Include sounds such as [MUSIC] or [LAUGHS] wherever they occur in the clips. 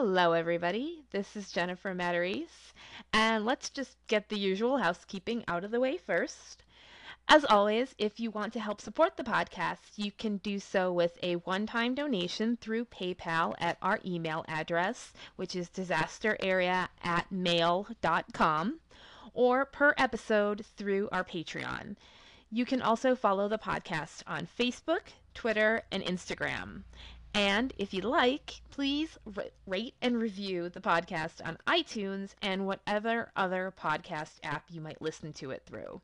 Hello, everybody. This is Jennifer Matarese, and let's just get the usual housekeeping out of the way first. As always, if you want to help support the podcast, you can do so with a one time donation through PayPal at our email address, which is disasterarea at mail.com, or per episode through our Patreon. You can also follow the podcast on Facebook, Twitter, and Instagram. And if you'd like, please rate and review the podcast on iTunes and whatever other podcast app you might listen to it through.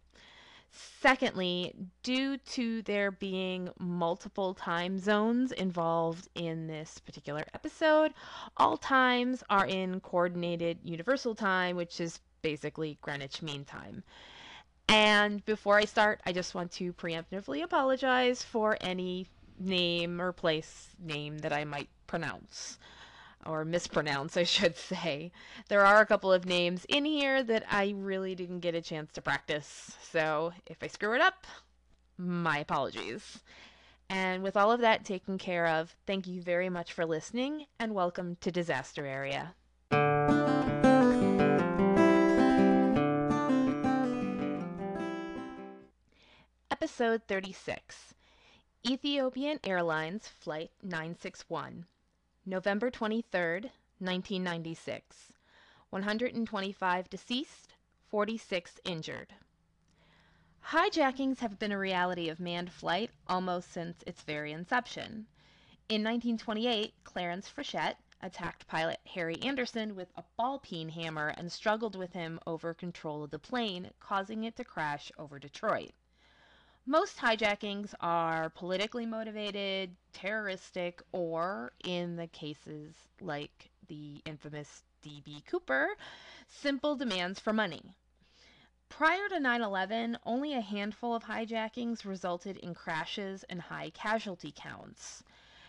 Secondly, due to there being multiple time zones involved in this particular episode, all times are in coordinated universal time, which is basically Greenwich Mean Time. And before I start, I just want to preemptively apologize for any name or place name that I might pronounce or mispronounce, [LAUGHS] I should say. There are a couple of names in here that I really didn't get a chance to practice, so if I screw it up, my apologies. And with all of that taken care of, thank you very much for listening and welcome to Disaster Area. Episode 36 Ethiopian Airlines Flight 961, November 23, 1996. 125 deceased, 46 injured. Hijackings have been a reality of manned flight almost since its very inception. In 1928, Clarence Frechette attacked pilot Harry Anderson with a ball peen hammer and struggled with him over control of the plane, causing it to crash over Detroit. Most hijackings are politically motivated, terroristic, or, in the cases like the infamous D.B. Cooper, simple demands for money. Prior to 9 11, only a handful of hijackings resulted in crashes and high casualty counts.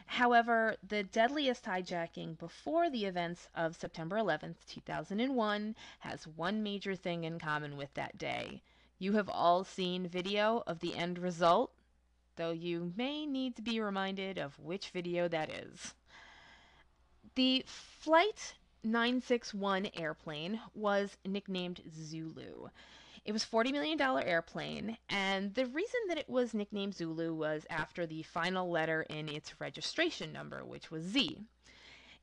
However, the deadliest hijacking before the events of September 11, 2001, has one major thing in common with that day you have all seen video of the end result, though you may need to be reminded of which video that is. The Flight 961 airplane was nicknamed Zulu. It was $40 million airplane, and the reason that it was nicknamed Zulu was after the final letter in its registration number, which was Z.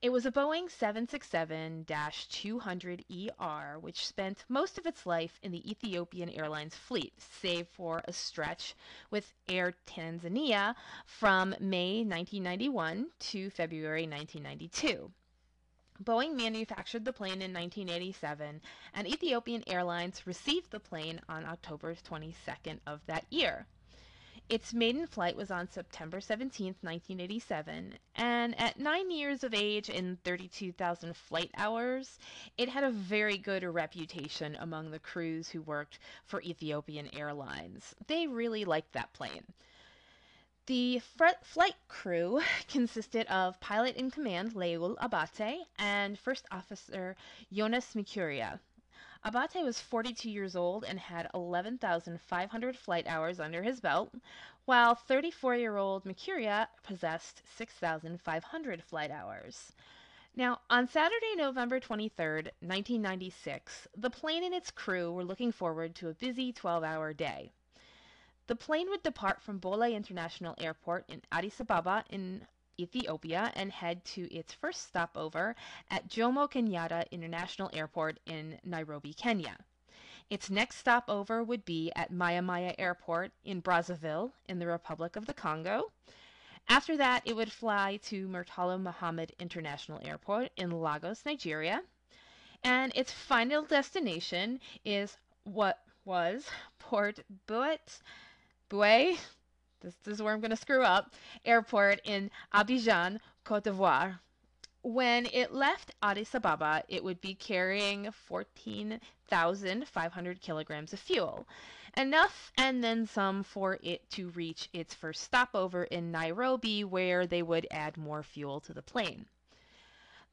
It was a Boeing 767-200ER, which spent most of its life in the Ethiopian Airlines fleet, save for a stretch with Air Tanzania from May 1991 to February 1992. Boeing manufactured the plane in 1987, and Ethiopian Airlines received the plane on October 22nd of that year. Its maiden flight was on September 17, 1987, and at nine years of age and 32,000 flight hours, it had a very good reputation among the crews who worked for Ethiopian Airlines. They really liked that plane. The flight crew [LAUGHS] consisted of pilot in command Leul Abate and first officer Jonas Mekuria. Abate was 42 years old and had 11,500 flight hours under his belt, while 34 year old Mekuria possessed 6,500 flight hours. Now, on Saturday, November 23, 1996, the plane and its crew were looking forward to a busy 12 hour day. The plane would depart from Bole International Airport in Addis Ababa in Ethiopia and head to its first stopover at Jomo Kenyatta International Airport in Nairobi, Kenya. Its next stopover would be at Maya Maya Airport in Brazzaville in the Republic of the Congo. After that, it would fly to Murtala Muhammed International Airport in Lagos, Nigeria. And its final destination is what was Port Bouet, Bouet, this, is where I'm going to screw up, airport in Abidjan, Cote d'Ivoire. When it left Addis Ababa, it would be carrying 14,500 kilograms of fuel, enough and then some for it to reach its first stopover in Nairobi, where they would add more fuel to the plane.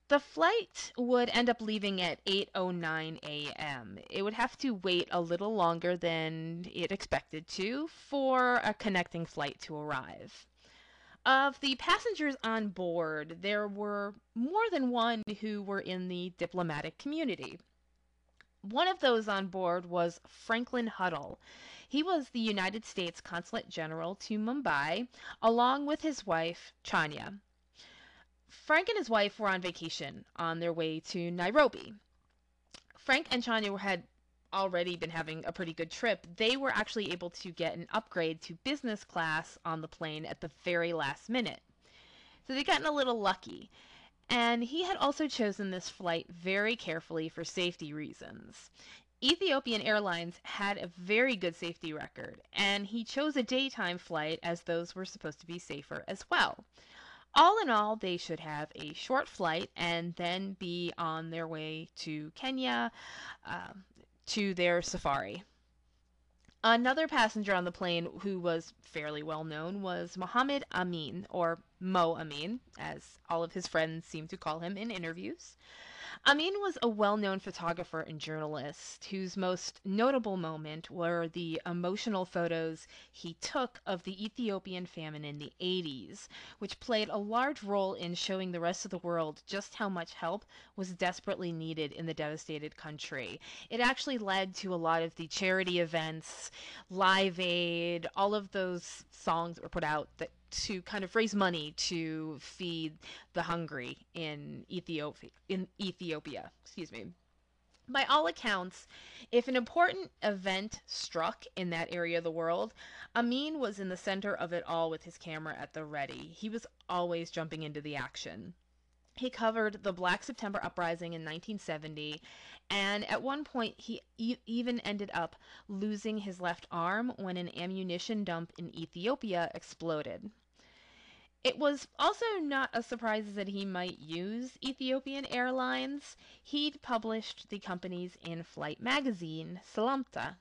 The flight would end up leaving at 8:09 a.m. It would have to wait a little longer than it expected to for a connecting flight to arrive. Of the passengers on board, there were more than one who were in the diplomatic community. One of those on board was Franklin Huddle. He was the United States Consulate General to Mumbai, along with his wife, Chania. Frank and his wife were on vacation on their way to Nairobi. Frank and Chanya had already been having a pretty good trip, they were actually able to get an upgrade to business class on the plane at the very last minute. So they'd gotten a little lucky. And he had also chosen this flight very carefully for safety reasons. Ethiopian Airlines had a very good safety record, and he chose a daytime flight as those were supposed to be safer as well. All in all, they should have a short flight and then be on their way to Kenya, uh, to their safari. Another passenger on the plane who was fairly well known was Mohammed Amin, or Mo Amin, as all of his friends seem to call him in interviews. Amin was a well known photographer and journalist whose most notable moment were the emotional photos he took of the Ethiopian famine in the 80s, which played a large role in showing the rest of the world just how much help was desperately needed in the devastated country. It actually led to a lot of the charity events, Live Aid, all of those songs that were put out that to kind of raise money to feed the hungry in Ethiopia. In Ethiopia, excuse me. By all accounts, if an important event struck in that area of the world, Amin was in the center of it all with his camera at the ready. He was always jumping into the action. He covered the Black September uprising in 1970, and at one point he e- even ended up losing his left arm when an ammunition dump in Ethiopia exploded. It was also not a surprise that he might use Ethiopian Airlines. He'd published the company's in flight magazine, Selamta.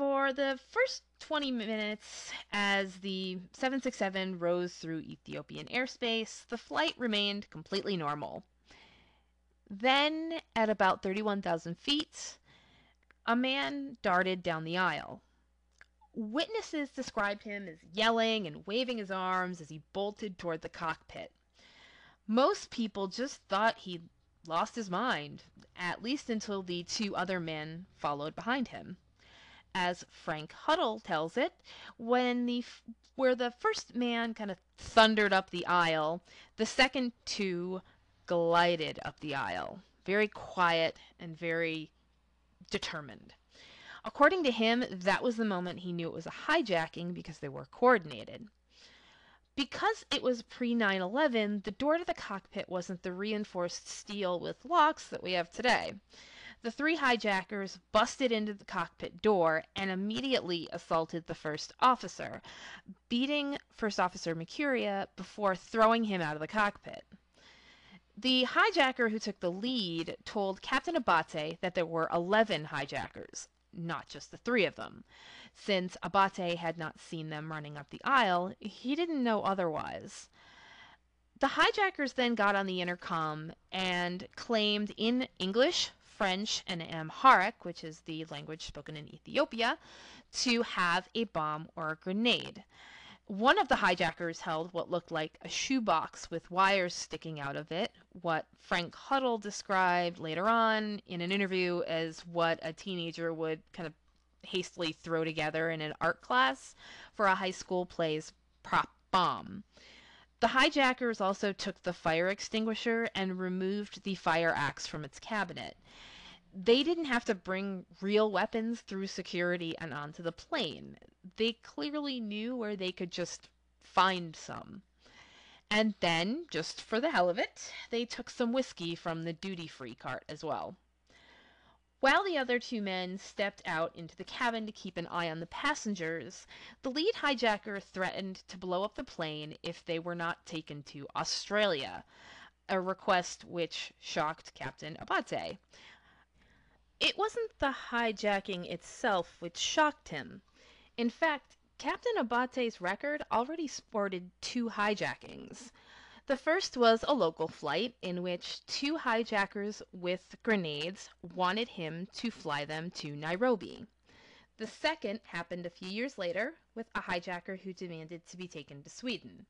For the first 20 minutes, as the 767 rose through Ethiopian airspace, the flight remained completely normal. Then, at about 31,000 feet, a man darted down the aisle. Witnesses described him as yelling and waving his arms as he bolted toward the cockpit. Most people just thought he'd lost his mind, at least until the two other men followed behind him as Frank Huddle tells it, when the where the first man kind of thundered up the aisle, the second two glided up the aisle, very quiet and very determined. According to him, that was the moment he knew it was a hijacking because they were coordinated. Because it was pre 9 11, the door to the cockpit wasn't the reinforced steel with locks that we have today. The three hijackers busted into the cockpit door and immediately assaulted the first officer, beating First Officer Mercuria before throwing him out of the cockpit. The hijacker who took the lead told Captain Abate that there were 11 hijackers, not just the three of them. Since Abate had not seen them running up the aisle, he didn't know otherwise. The hijackers then got on the intercom and claimed in English, French, and Amharic, which is the language spoken in Ethiopia, to have a bomb or a grenade. One of the hijackers held what looked like a shoebox with wires sticking out of it, what Frank Huddle described later on in an interview as what a teenager would kind of hastily throw together in an art class for a high school play's prop bomb. The hijackers also took the fire extinguisher and removed the fire axe from its cabinet they didn't have to bring real weapons through security and onto the plane. They clearly knew where they could just find some. And then, just for the hell of it, they took some whiskey from the duty free cart as well. While the other two men stepped out into the cabin to keep an eye on the passengers, the lead hijacker threatened to blow up the plane if they were not taken to Australia, a request which shocked Captain Abate. It wasn't the hijacking itself which shocked him. In fact, Captain Abate's record already sported two hijackings. The first was a local flight in which two hijackers with grenades wanted him to fly them to Nairobi. The second happened a few years later with a hijacker who demanded to be taken to Sweden.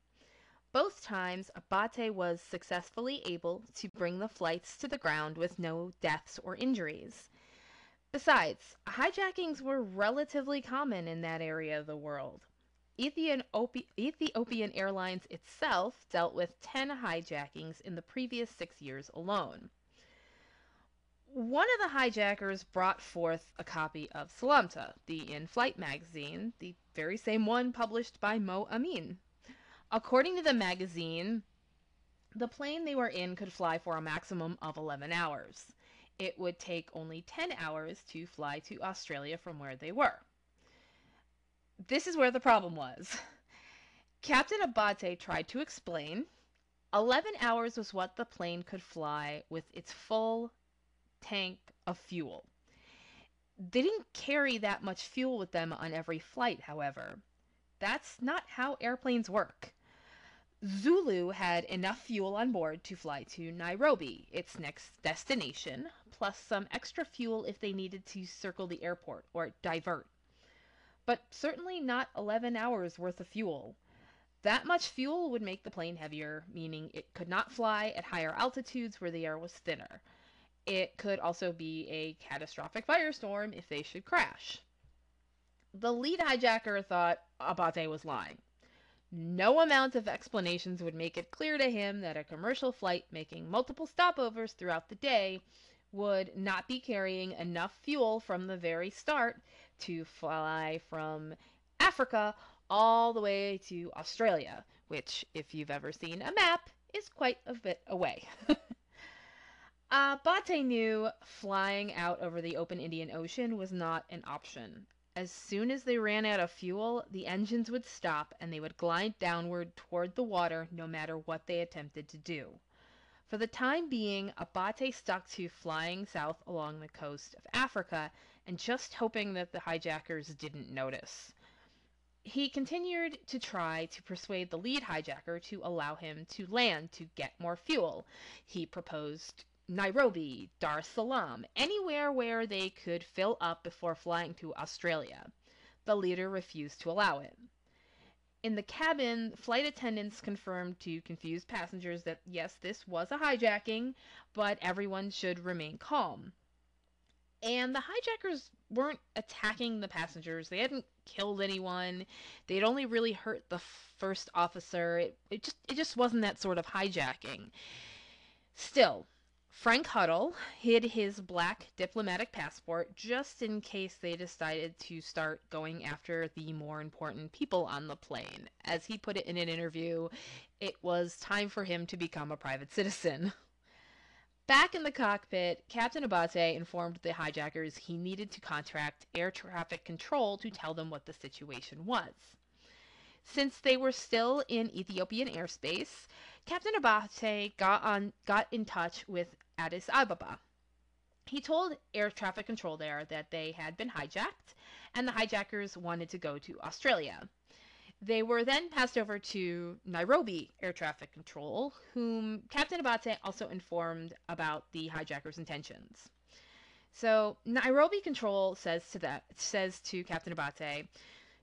Both times, Abate was successfully able to bring the flights to the ground with no deaths or injuries. Besides, hijackings were relatively common in that area of the world. Ethiopian Airlines itself dealt with 10 hijackings in the previous six years alone. One of the hijackers brought forth a copy of Selamta, the in flight magazine, the very same one published by Mo Amin. According to the magazine, the plane they were in could fly for a maximum of 11 hours. It would take only 10 hours to fly to Australia from where they were. This is where the problem was. [LAUGHS] Captain Abate tried to explain 11 hours was what the plane could fly with its full tank of fuel. They didn't carry that much fuel with them on every flight, however. That's not how airplanes work. Zulu had enough fuel on board to fly to Nairobi, its next destination, plus some extra fuel if they needed to circle the airport or divert. But certainly not 11 hours worth of fuel. That much fuel would make the plane heavier, meaning it could not fly at higher altitudes where the air was thinner. It could also be a catastrophic firestorm if they should crash. The lead hijacker thought Abate was lying. No amount of explanations would make it clear to him that a commercial flight making multiple stopovers throughout the day would not be carrying enough fuel from the very start to fly from Africa all the way to Australia, which, if you've ever seen a map, is quite a bit away. [LAUGHS] uh, knew flying out over the open Indian Ocean was not an option, as soon as they ran out of fuel, the engines would stop and they would glide downward toward the water no matter what they attempted to do. For the time being, Abate stuck to flying south along the coast of Africa and just hoping that the hijackers didn't notice. He continued to try to persuade the lead hijacker to allow him to land to get more fuel. He proposed Nairobi, Dar es Salaam, anywhere where they could fill up before flying to Australia. The leader refused to allow it. In the cabin, flight attendants confirmed to confused passengers that yes, this was a hijacking, but everyone should remain calm. And the hijackers weren't attacking the passengers. They hadn't killed anyone. They'd only really hurt the first officer. It, it just it just wasn't that sort of hijacking. Still, Frank Huddle hid his black diplomatic passport just in case they decided to start going after the more important people on the plane. As he put it in an interview, it was time for him to become a private citizen. Back in the cockpit, Captain Abate informed the hijackers he needed to contract air traffic control to tell them what the situation was. Since they were still in Ethiopian airspace, Captain Abate got on got in touch with Addis Ababa. He told air traffic control there that they had been hijacked and the hijackers wanted to go to Australia. They were then passed over to Nairobi Air Traffic Control, whom Captain Abate also informed about the hijackers' intentions. So Nairobi Control says to that says to Captain Abate,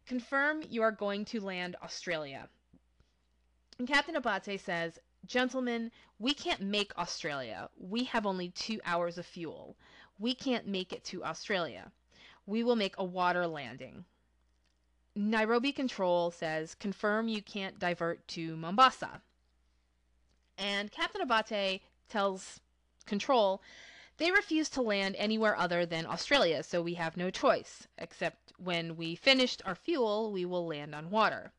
confirm you are going to land Australia. And Captain Abate says, Gentlemen, we can't make Australia. We have only two hours of fuel. We can't make it to Australia. We will make a water landing. Nairobi Control says, confirm you can't divert to Mombasa. And Captain Abate tells Control they refuse to land anywhere other than Australia, so we have no choice, except when we finished our fuel, we will land on water.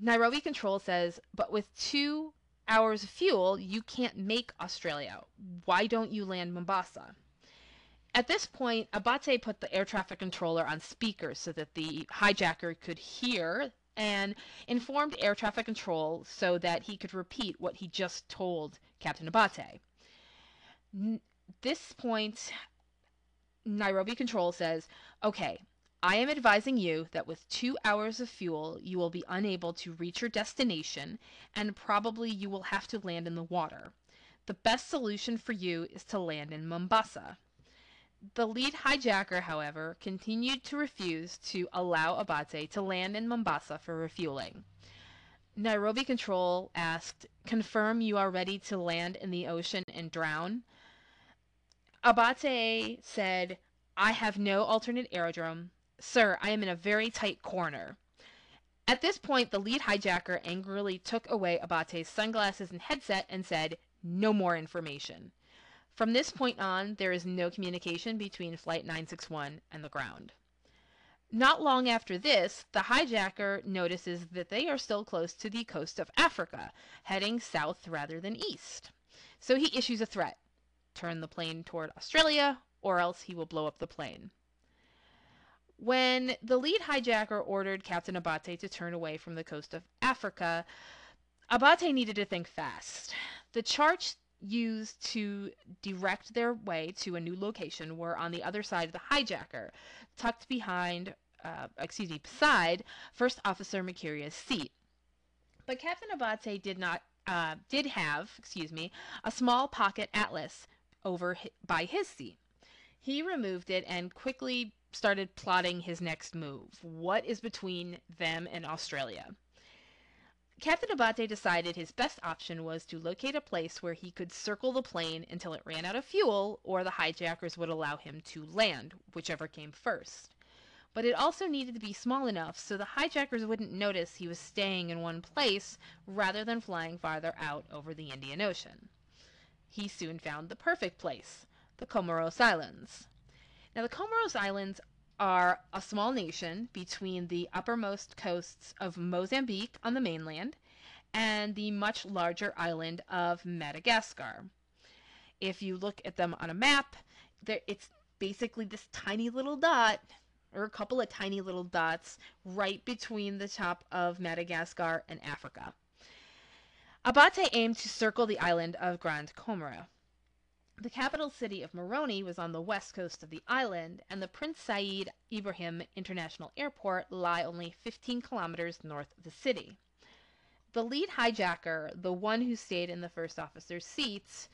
Nairobi Control says, but with two hours of fuel, you can't make Australia. Why don't you land Mombasa? At this point, Abate put the air traffic controller on speaker so that the hijacker could hear and informed air traffic control so that he could repeat what he just told Captain Abate. This point, Nairobi Control says, okay, I am advising you that with two hours of fuel, you will be unable to reach your destination, and probably you will have to land in the water. The best solution for you is to land in Mombasa. The lead hijacker, however, continued to refuse to allow Abate to land in Mombasa for refueling. Nairobi Control asked, Confirm you are ready to land in the ocean and drown? Abate said, I have no alternate aerodrome. Sir, I am in a very tight corner. At this point, the lead hijacker angrily took away Abate's sunglasses and headset and said, No more information. From this point on, there is no communication between Flight 961 and the ground. Not long after this, the hijacker notices that they are still close to the coast of Africa, heading south rather than east. So he issues a threat turn the plane toward Australia, or else he will blow up the plane. When the lead hijacker ordered Captain Abate to turn away from the coast of Africa, Abate needed to think fast. The charts used to direct their way to a new location were on the other side of the hijacker, tucked behind, uh, excuse me, beside First Officer Makiria's seat. But Captain Abate did not, uh, did have, excuse me, a small pocket atlas over by his seat. He removed it and quickly started plotting his next move. What is between them and Australia? Captain Abate decided his best option was to locate a place where he could circle the plane until it ran out of fuel or the hijackers would allow him to land, whichever came first. But it also needed to be small enough so the hijackers wouldn't notice he was staying in one place rather than flying farther out over the Indian Ocean. He soon found the perfect place, the Comoros Islands. Now, the Comoros Islands are a small nation between the uppermost coasts of Mozambique on the mainland and the much larger island of Madagascar. If you look at them on a map, it's basically this tiny little dot, or a couple of tiny little dots, right between the top of Madagascar and Africa. Abate aimed to circle the island of Grand Comore. The capital city of Moroni was on the west coast of the island, and the Prince Said Ibrahim International Airport lie only 15 kilometers north of the city. The lead hijacker, the one who stayed in the first officer's seats,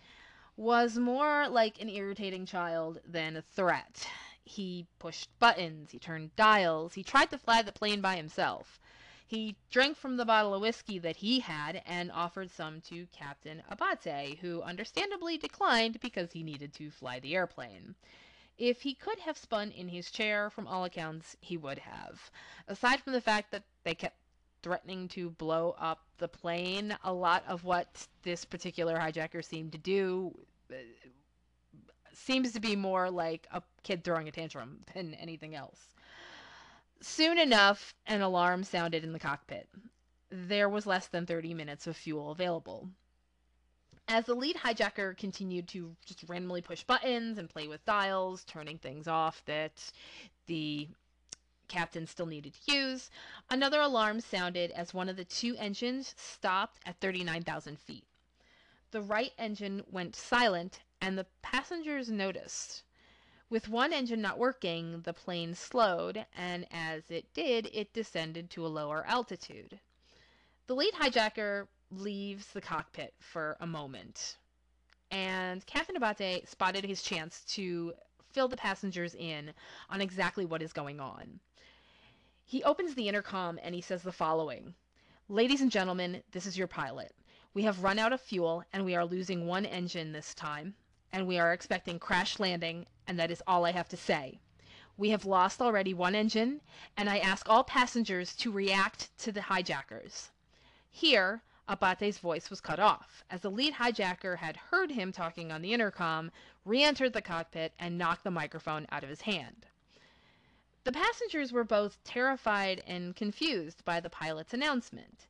was more like an irritating child than a threat. He pushed buttons, he turned dials, he tried to fly the plane by himself. He drank from the bottle of whiskey that he had and offered some to Captain Abate, who understandably declined because he needed to fly the airplane. If he could have spun in his chair, from all accounts, he would have. Aside from the fact that they kept threatening to blow up the plane, a lot of what this particular hijacker seemed to do uh, seems to be more like a kid throwing a tantrum than anything else. Soon enough, an alarm sounded in the cockpit. There was less than 30 minutes of fuel available. As the lead hijacker continued to just randomly push buttons and play with dials, turning things off that the captain still needed to use, another alarm sounded as one of the two engines stopped at 39,000 feet. The right engine went silent, and the passengers noticed. With one engine not working, the plane slowed, and as it did, it descended to a lower altitude. The lead hijacker leaves the cockpit for a moment, and Captain Abate spotted his chance to fill the passengers in on exactly what is going on. He opens the intercom and he says the following Ladies and gentlemen, this is your pilot. We have run out of fuel and we are losing one engine this time and we are expecting crash landing, and that is all I have to say. We have lost already one engine, and I ask all passengers to react to the hijackers. Here, Abate's voice was cut off, as the lead hijacker had heard him talking on the intercom, re entered the cockpit, and knocked the microphone out of his hand. The passengers were both terrified and confused by the pilot's announcement.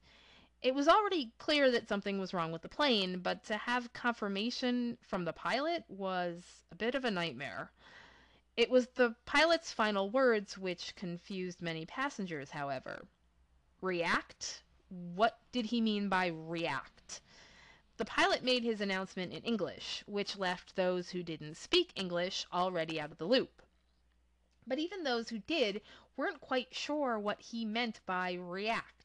It was already clear that something was wrong with the plane, but to have confirmation from the pilot was a bit of a nightmare. It was the pilot's final words which confused many passengers, however. React? What did he mean by react? The pilot made his announcement in English, which left those who didn't speak English already out of the loop. But even those who did weren't quite sure what he meant by react.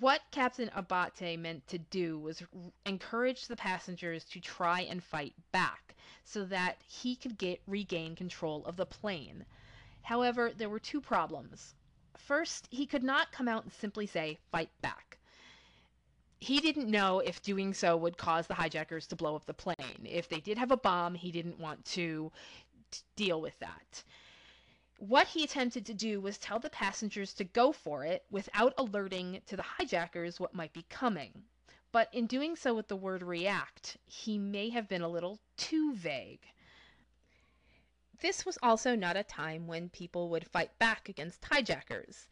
What Captain Abate meant to do was encourage the passengers to try and fight back so that he could get regain control of the plane. However, there were two problems. First, he could not come out and simply say, fight back. He didn't know if doing so would cause the hijackers to blow up the plane. If they did have a bomb, he didn't want to deal with that. What he attempted to do was tell the passengers to go for it without alerting to the hijackers what might be coming. But in doing so with the word react, he may have been a little too vague. This was also not a time when people would fight back against hijackers.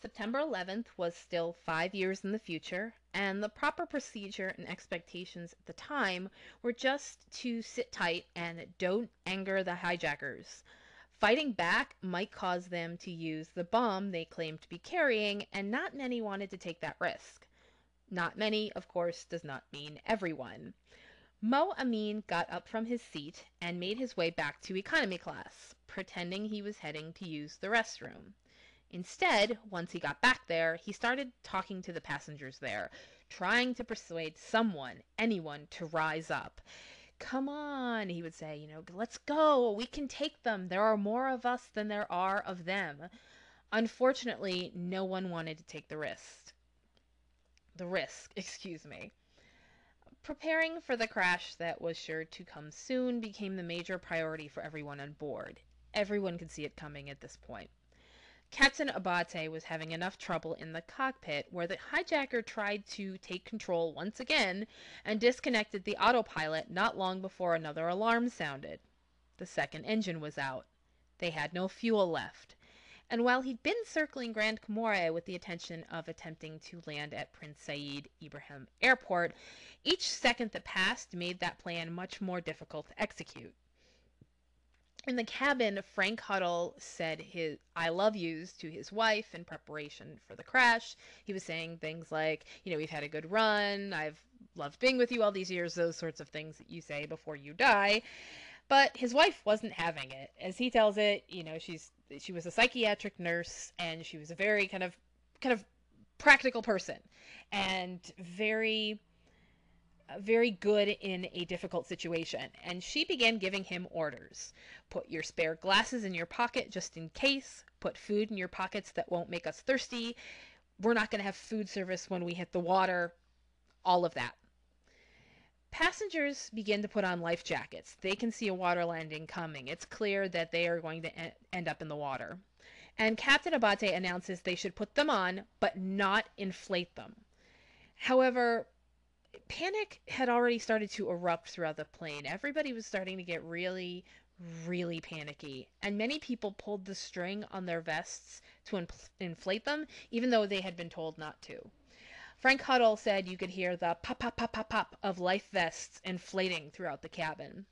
September 11th was still five years in the future, and the proper procedure and expectations at the time were just to sit tight and don't anger the hijackers. Fighting back might cause them to use the bomb they claimed to be carrying, and not many wanted to take that risk. Not many, of course, does not mean everyone. Mo Amin got up from his seat and made his way back to economy class, pretending he was heading to use the restroom. Instead, once he got back there, he started talking to the passengers there, trying to persuade someone, anyone, to rise up. Come on, he would say, you know, let's go. We can take them. There are more of us than there are of them. Unfortunately, no one wanted to take the risk. The risk, [LAUGHS] excuse me. Preparing for the crash that was sure to come soon became the major priority for everyone on board. Everyone could see it coming at this point. Captain Abate was having enough trouble in the cockpit where the hijacker tried to take control once again and disconnected the autopilot not long before another alarm sounded. The second engine was out. They had no fuel left. And while he'd been circling Grand Comore with the intention of attempting to land at Prince Said Ibrahim Airport, each second that passed made that plan much more difficult to execute. In the cabin, Frank Huddle said his I love yous to his wife in preparation for the crash. He was saying things like, you know, we've had a good run, I've loved being with you all these years, those sorts of things that you say before you die. But his wife wasn't having it. As he tells it, you know, she's she was a psychiatric nurse and she was a very kind of kind of practical person and very very good in a difficult situation, and she began giving him orders. Put your spare glasses in your pocket just in case. Put food in your pockets that won't make us thirsty. We're not going to have food service when we hit the water. All of that. Passengers begin to put on life jackets. They can see a water landing coming. It's clear that they are going to end up in the water. And Captain Abate announces they should put them on, but not inflate them. However, panic had already started to erupt throughout the plane. Everybody was starting to get really, really panicky, and many people pulled the string on their vests to inf- inflate them, even though they had been told not to. Frank Huddle said you could hear the pop, pop, pop, pop, pop of life vests inflating throughout the cabin.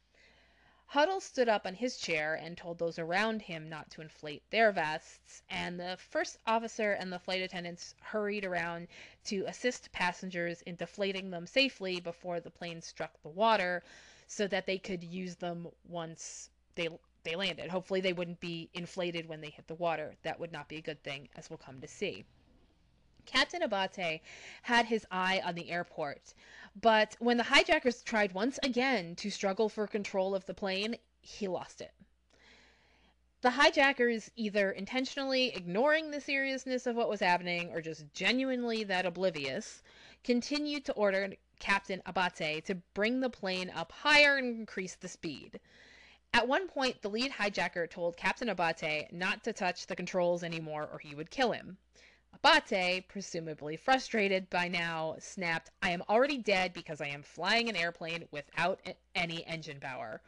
Huddle stood up on his chair and told those around him not to inflate their vests, and the first officer and the flight attendants hurried around to assist passengers in deflating them safely before the plane struck the water so that they could use them once they they landed. Hopefully they wouldn't be inflated when they hit the water. That would not be a good thing as we'll come to see. Captain Abate had his eye on the airport, but when the hijackers tried once again to struggle for control of the plane, he lost it. The hijackers, either intentionally ignoring the seriousness of what was happening or just genuinely that oblivious, continued to order Captain Abate to bring the plane up higher and increase the speed. At one point, the lead hijacker told Captain Abate not to touch the controls anymore or he would kill him. Abate, presumably frustrated by now, snapped, I am already dead because I am flying an airplane without any engine power.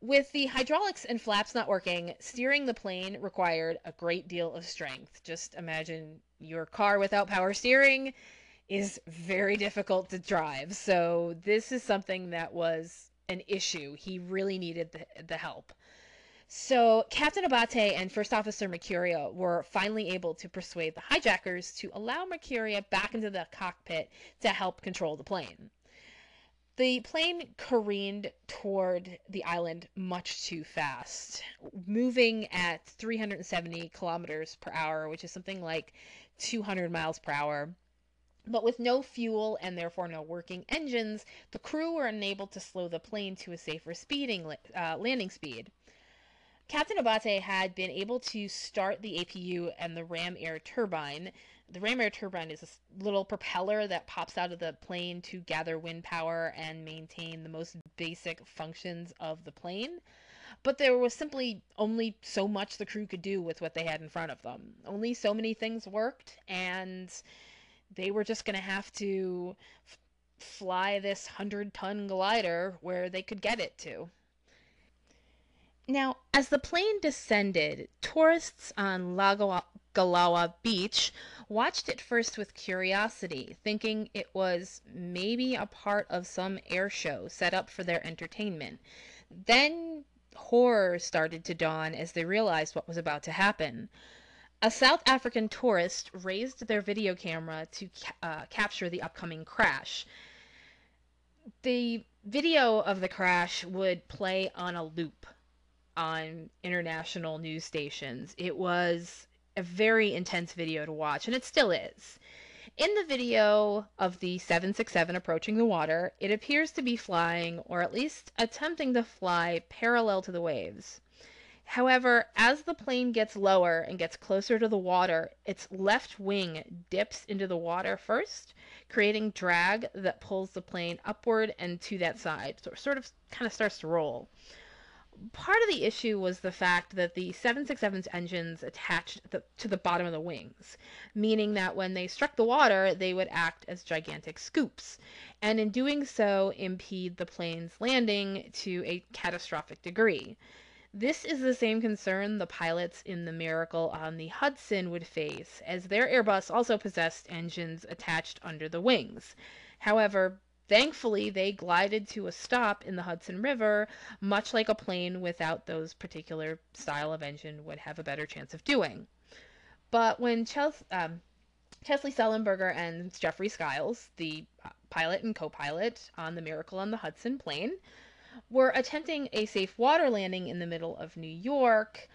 With the hydraulics and flaps not working, steering the plane required a great deal of strength. Just imagine your car without power steering is very difficult to drive. So, this is something that was an issue. He really needed the, the help. So Captain Abate and First Officer Mercuria were finally able to persuade the hijackers to allow Mercuria back into the cockpit to help control the plane. The plane careened toward the island much too fast, moving at 370 kilometers per hour, which is something like 200 miles per hour. But with no fuel and therefore no working engines, the crew were unable to slow the plane to a safer speeding uh, landing speed. Captain Abate had been able to start the APU and the ram air turbine. The ram air turbine is a little propeller that pops out of the plane to gather wind power and maintain the most basic functions of the plane. But there was simply only so much the crew could do with what they had in front of them. Only so many things worked, and they were just going to have to f- fly this 100 ton glider where they could get it to. Now, as the plane descended, tourists on Lago Galawa Beach watched it first with curiosity, thinking it was maybe a part of some air show set up for their entertainment. Then horror started to dawn as they realized what was about to happen. A South African tourist raised their video camera to uh, capture the upcoming crash. The video of the crash would play on a loop on international news stations. It was a very intense video to watch, and it still is. In the video of the 767 approaching the water, it appears to be flying, or at least attempting to fly, parallel to the waves. However, as the plane gets lower and gets closer to the water, its left wing dips into the water first, creating drag that pulls the plane upward and to that side. So it sort of kind of starts to roll part of the issue was the fact that the 767's engines attached the, to the bottom of the wings, meaning that when they struck the water, they would act as gigantic scoops, and in doing so, impede the plane's landing to a catastrophic degree. This is the same concern the pilots in the Miracle on the Hudson would face, as their Airbus also possessed engines attached under the wings. However, Thankfully, they glided to a stop in the Hudson River, much like a plane without those particular style of engine would have a better chance of doing. But when Chelsea, um, Chesley Sullenberger and Jeffrey Skiles, the uh, pilot and co pilot on the Miracle on the Hudson plane, were attempting a safe water landing in the middle of New York,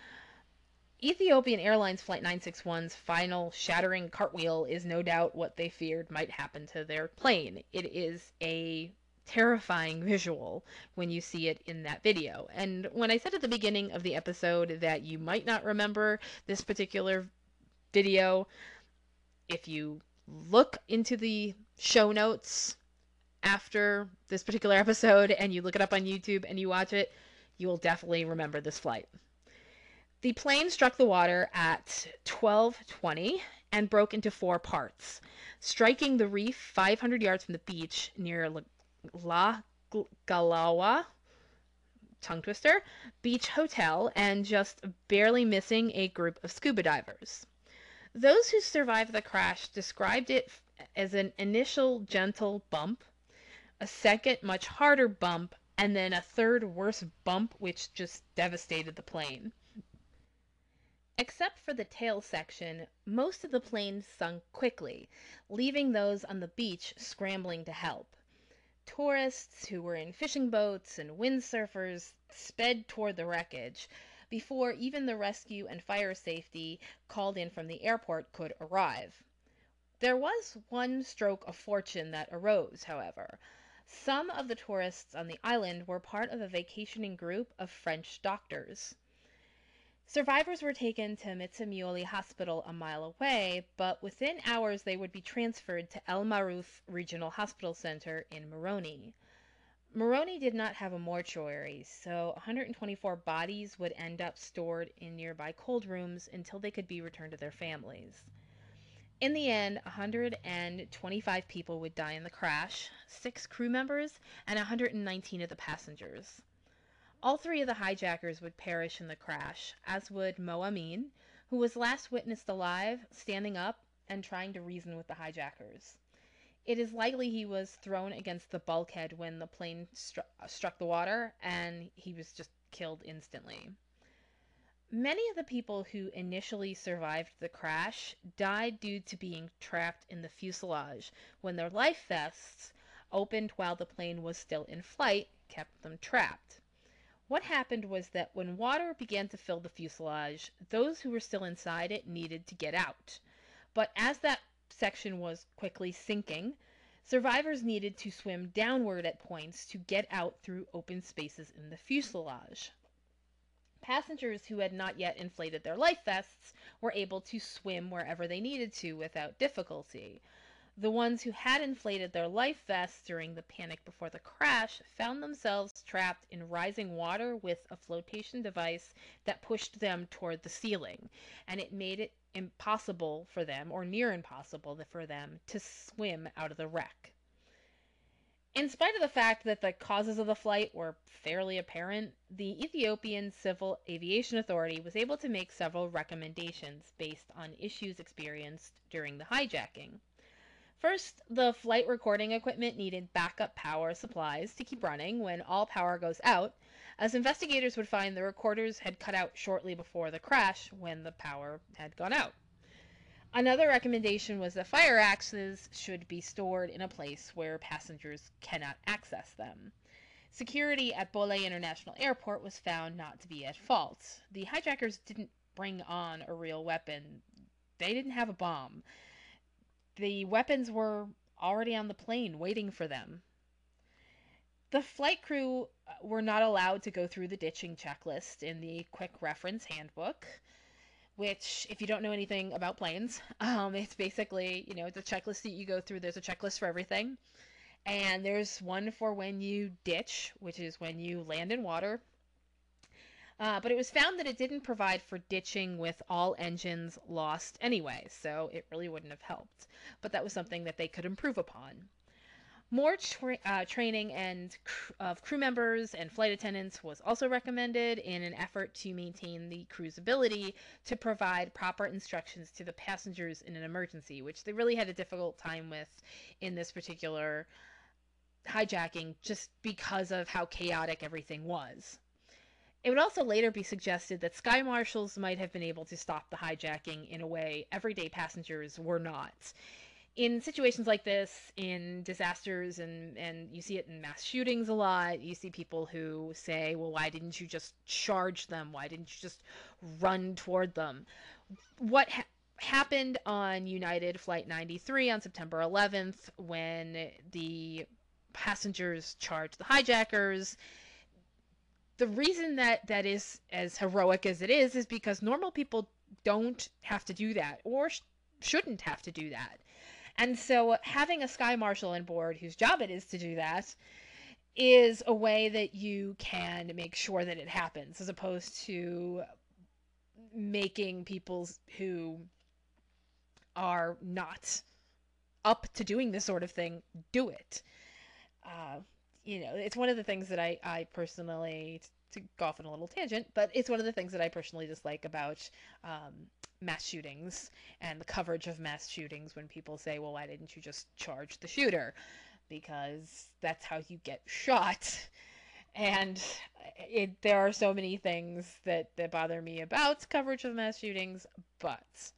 Ethiopian Airlines Flight 961's final shattering cartwheel is no doubt what they feared might happen to their plane. It is a terrifying visual when you see it in that video. And when I said at the beginning of the episode that you might not remember this particular video, if you look into the show notes after this particular [LAUGHS] episode and you look it up on YouTube and you watch it, you will definitely remember this flight. The plane struck the water at 1220 and broke into four parts, striking the reef 500 yards from the beach near La Galawa tongue twister beach hotel and just barely missing a group of scuba divers. Those who survived the crash described it as an initial gentle bump, a second much harder bump, and then a third worse bump which just devastated the plane. Except for the tail section, most of the plane sunk quickly, leaving those on the beach scrambling to help. Tourists who were in fishing boats and windsurfers sped toward the wreckage before even the rescue and fire safety called in from the airport could arrive. There was one stroke of fortune that arose, however. Some of the tourists on the island were part of a vacationing group of French doctors. Survivors were taken to Mitsamuli Hospital a mile away, but within hours they would be transferred to El Maruf Regional Hospital Center in Moroni. Moroni did not have a mortuary, so 124 bodies would end up stored in nearby cold rooms until they could be returned to their families. In the end, 125 people would die in the crash, six crew members, and 119 of the passengers. All three of the hijackers would perish in the crash, as would Mo Amin, who was last witnessed alive, standing up and trying to reason with the hijackers. It is likely he was thrown against the bulkhead when the plane stru- uh, struck the water, and he was just killed instantly. Many of the people who initially survived the crash died due to being trapped in the fuselage when their life vests, opened while the plane was still in flight, kept them trapped. What happened was that when water began to fill the fuselage, those who were still inside it needed to get out. But as that section was quickly sinking, survivors needed to swim downward at points to get out through open spaces in the fuselage. Passengers who had not yet inflated their life vests were able to swim wherever they needed to without difficulty. The ones who had inflated their life vests during the panic before the crash found themselves trapped in rising water with a flotation device that pushed them toward the ceiling, and it made it impossible for them, or near impossible for them, to swim out of the wreck. In spite of the fact that the causes of the flight were fairly apparent, the Ethiopian Civil Aviation Authority was able to make several recommendations based on issues experienced during the hijacking. First, the flight recording equipment needed backup power supplies to keep running when all power goes out, as investigators would find the recorders had cut out shortly before the crash when the power had gone out. Another recommendation was that fire axes should be stored in a place where passengers cannot access them. Security at Bole International Airport was found not to be at fault. The hijackers didn't bring on a real weapon. They didn't have a bomb the weapons were already on the plane waiting for them. The flight crew uh, were not allowed to go through the ditching checklist in the quick reference handbook, which, if you don't know anything about planes, [LAUGHS] um, it's basically, you know, it's a checklist that you go through. There's a checklist for everything. And there's one for when you ditch, which is when you land in water uh, but it was found that it didn't provide for ditching with all engines lost anyway, so it really wouldn't have helped. But that was something that they could improve upon. More tra- uh, training and cr- of crew members and flight attendants was also recommended in an effort to maintain the crew's ability to provide proper instructions to the passengers in an emergency, which they really had a difficult time with in this particular hijacking just because of how chaotic everything was. It would also later be suggested that sky marshals might have been able to stop the hijacking in a way everyday passengers were not. In situations like this, in disasters, and, and you see it in mass shootings a lot, you see people who say, well, why didn't you just charge them? Why didn't you just run toward them? What ha- happened on United Flight 93 on September 11th when the passengers charged the hijackers the reason that that is as heroic as it is is because normal people don't have to do that or sh- shouldn't have to do that. And so having a sky marshal on board whose job it is to do that is a way that you can make sure that it happens as opposed to making people who are not up to doing this sort of thing do it. Uh, you know, it's one of the things that I, I personally, to go off on a little tangent, but it's one of the things that I personally dislike about um, mass shootings and the coverage of mass shootings when people say, well, why didn't you just charge the shooter? Because that's how you get shot. And it, there are so many things that, that bother me about coverage of mass shootings, but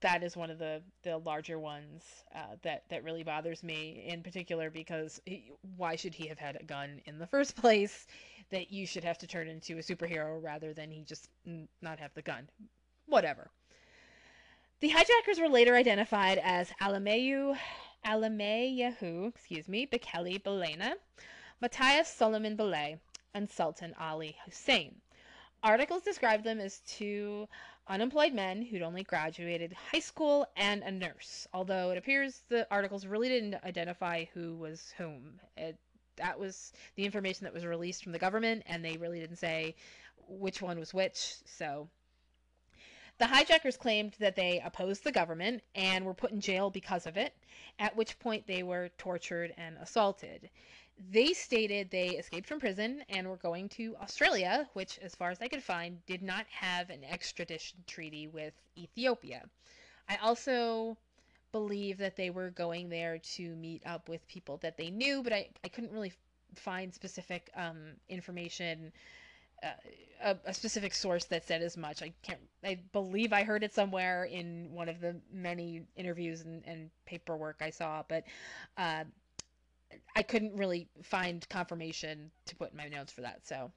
that is one of the the larger ones uh, that that really bothers me in particular because he, why should he have had a gun in the [LAUGHS] first place that you should have to turn into a superhero rather than he just not have the gun? Whatever. The hijackers were later identified as Alamayu Alamayehu excuse me Bekele Belena, Matthias Solomon Belay and Sultan Ali Hussein. Articles describe them as two unemployed men who'd only graduated high school and a nurse. Although it appears the articles really didn't identify who was whom. It, that was the information that was released from the government, and they really didn't say which one was which. So the hijackers claimed that they opposed the government and were put in jail because of it, at which point they were tortured and assaulted they stated they escaped from prison and were going to Australia, which, as far as I could find, did not have an extradition treaty with Ethiopia. I also believe that they were going there to meet up with people that they knew, but I, I couldn't really find specific um, information. Uh, a, a, specific source that said as much. I can't. I believe I heard it somewhere in one of the many interviews and, and paperwork I saw, but uh, I couldn't really find confirmation to put in my notes for that. So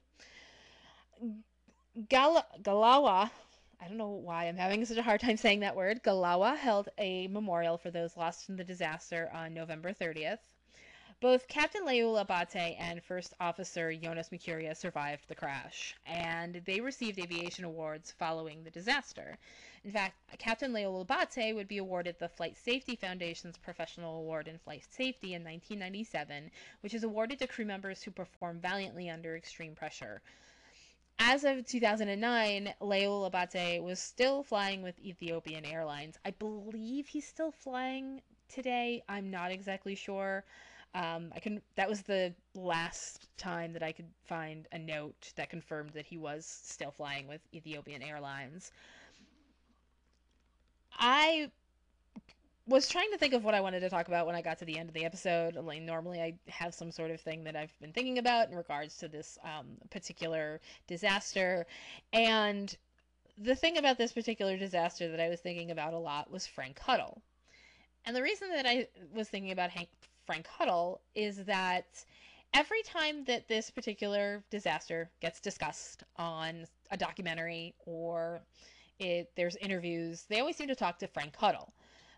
Gal- Galawa, I don't know why I'm having such a hard time saying that word. Galawa held a memorial for those lost in the disaster on November 30th. Both Captain Leul Abate and First Officer Jonas Mekuria survived the crash, and they received aviation awards following the disaster. In fact, Captain Leul Abate would be awarded the Flight Safety Foundation's Professional Award in Flight Safety in 1997, which is awarded to crew members who perform valiantly under extreme pressure. As of 2009, Leul Abate was still flying with Ethiopian Airlines. I believe he's still flying today. I'm not exactly sure. Um, I can. That was the last time that I could find a note that confirmed that he was still flying with Ethiopian Airlines. I was trying to think of what I wanted to talk about when I got to the end of the episode. Like normally, I have some sort of thing that I've been thinking about in regards to this um, particular disaster, and the thing about this particular disaster that I was thinking about a lot was Frank Huddle. And the reason that I was thinking about Hank Frank Huddle is that every time that this particular disaster gets discussed on a documentary or it, there's interviews, they always seem to talk to Frank Huddle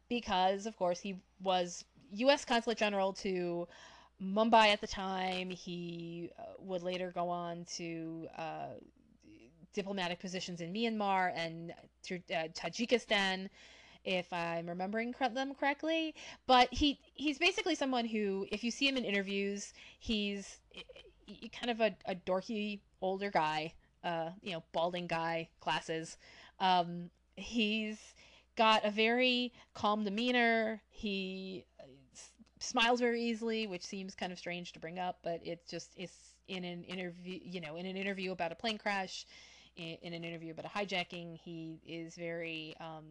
because, of course, he was U.S. Consulate General to Mumbai at the time. He uh, would later go on to uh, diplomatic positions in Myanmar and uh, Tajikistan if I'm remembering them correctly. But he he's basically someone who, if you see him in interviews, he's kind of a, a dorky older guy, uh, you know, balding guy, glasses. Um, he's got a very calm demeanor. He uh, smiles very easily, which seems kind of strange to bring up, but it's just it's in an interview, you know, in an interview about a plane crash, in, in an interview about a hijacking, he is very um,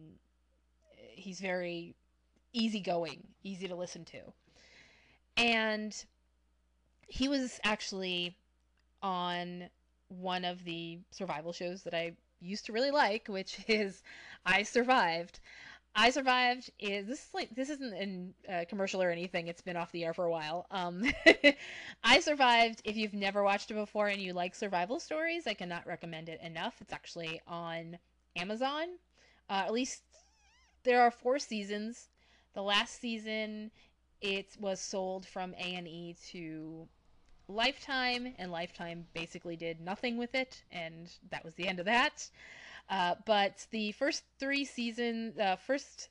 he's very easygoing, easy to listen to. And he was actually on one of the survival shows that I used to really like, which [LAUGHS] is I Survived. I Survived is this is like this isn't a uh, commercial or anything. It's been off the air for a while. Um, [LAUGHS] I Survived. If you've never watched it before and you like survival stories, I cannot recommend it enough. It's actually on Amazon. Uh, at least there are four seasons. The last season, it was sold from A and E to Lifetime, and Lifetime basically did nothing with it, and that was the end of that. Uh, but the first three seasons, uh, first